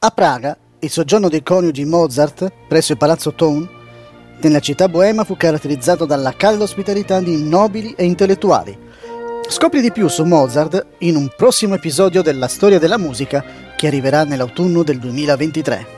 A Praga, il soggiorno dei coniugi Mozart presso il palazzo Thun, nella città boema fu caratterizzato dalla calda ospitalità di nobili e intellettuali. Scopri di più su Mozart in un prossimo episodio della storia della musica che arriverà nell'autunno del 2023.